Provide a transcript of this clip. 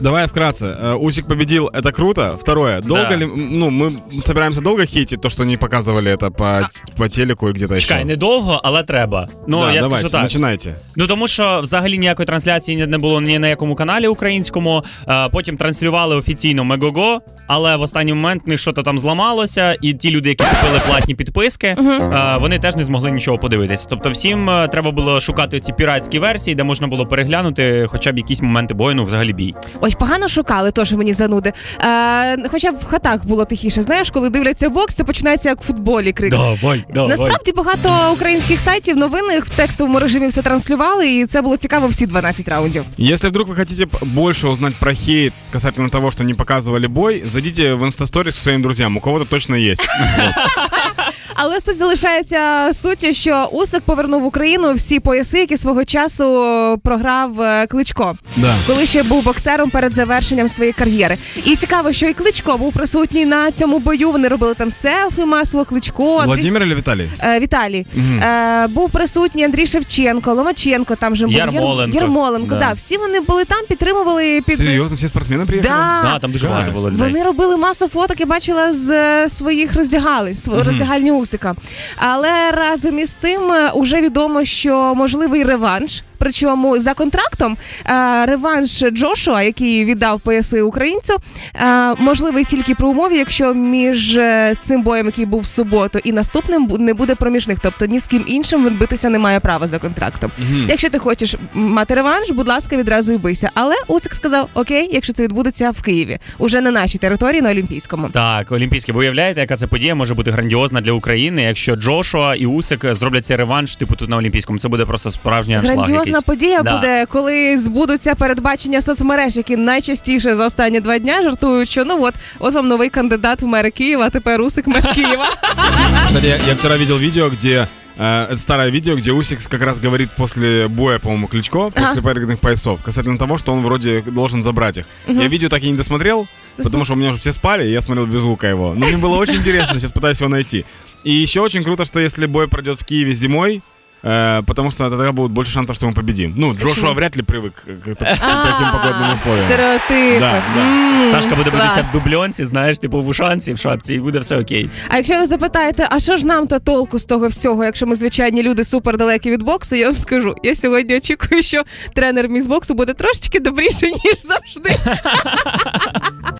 Давай вкратце. Э, Усик победил, это круто. Второе, долго Да. ли, ну, мы собираемся долго хейтить то, что не показывали это по, по телеку и где-то еще? Чекай, недовго, але треба. Ну, да, я давайте, скажу так. начинайте. Ну тому що взагалі ніякої трансляції не- не було ні на якому каналі українському. Е, Потім транслювали офіційно Мегого, але в останній момент в них щось там зламалося, і ті люди, які купили платні підписки, е, вони теж не змогли нічого подивитися. Тобто, всім е, треба було шукати ці піратські версії, де можна було переглянути хоча б якісь моменти бою, ну взагалі бій. Ой, погано шукали, теж мені зануди. Е, хоча б в хатах було тихіше. Знаєш, коли дивляться бокс, це починається як в футболі крик. Давай, Насправді багато українських сайтів новинних в текстовому режимі все транслювали, і це було цікаво всі 12 раундів. Если вдруг вы хотите больше узнать про хейт касательно того, что не показывали бой, зайдите в инстасторис к своим друзьям. У кого-то точно есть. Але суть залишається суттю, що Усик повернув в Україну всі пояси, які свого часу програв е, Кличко, Да. коли ще був боксером перед завершенням своєї кар'єри. І цікаво, що і Кличко був присутній на цьому бою. Вони робили там селфі масово. Кличко Андрій Владимир или Виталий? Е, Віталій е, був присутній Андрій Шевченко, Ломаченко. Там же був Яр- Ярмоленко. Ярмоленко. Да. Да. всі вони були там, підтримували під Серьезно, все спортсмены приехали? Да. Да, там дуже багато було людей. Вони робили масу фоток, я бачила з е, своїх роздягали, роздягальні Усика. Але разом із тим е, уже відомо, що можливий реванш. Причому за контрактом е, реванш Джошуа, який віддав пояси українцю, е, можливий тільки при умові, якщо між е, цим боєм, який був в суботу, і наступним не буде проміжних. Тобто ні з ким іншим він битися не має права за контрактом. Якщо ти хочеш мати реванш, будь ласка, відразу і бийся. Але Усик сказав: Окей, якщо це відбудеться в Києві, уже на нашій території, на Олімпійському. Так, олімпійське. Ви уявляєте, яка це подія може бути грандіозна для України, якщо Джошуа і Усик зроблять цей реванш, типу тут на Олімпійському. Це буде просто справжній аншлаг Грандіозна якийсь. подія Да. буде, коли збудуться передбачення соцмереж, які найчастіше за останні два дня жартують, що ну от, от вам новий кандидат в мери Києва, а тепер Усик мер Києва. Кстати, я, я вчера видел видео, где э, это старое видео, где Усикс как раз говорит после боя, по-моему, Кличко, после проигранных поясов, касательно того, что он вроде должен забрать их. Я видео так и не досмотрел, потому что у меня уже все спали, и я смотрел без звука его. Но мне было очень интересно, сейчас пытаюсь его найти. И еще очень круто, что если бой пройдет в Киеве зимой, э, потому что тогда будет больше шансов, что мы победим. Ну, Джошуа вряд ли привык к, к- к таким погодным условиям. Стереотипи. Да, да. М, Сашка буде битися клас. в дубльонці, знаєш, типу в ушанці, в шапці, і буде все окей. А якщо ви запитаєте, а що ж нам то толку з того всього, якщо ми звичайні люди супер далекі від боксу, я вам скажу. Я сьогодні очікую, що тренер міс боксу буде трошечки добріше, ніж завжди.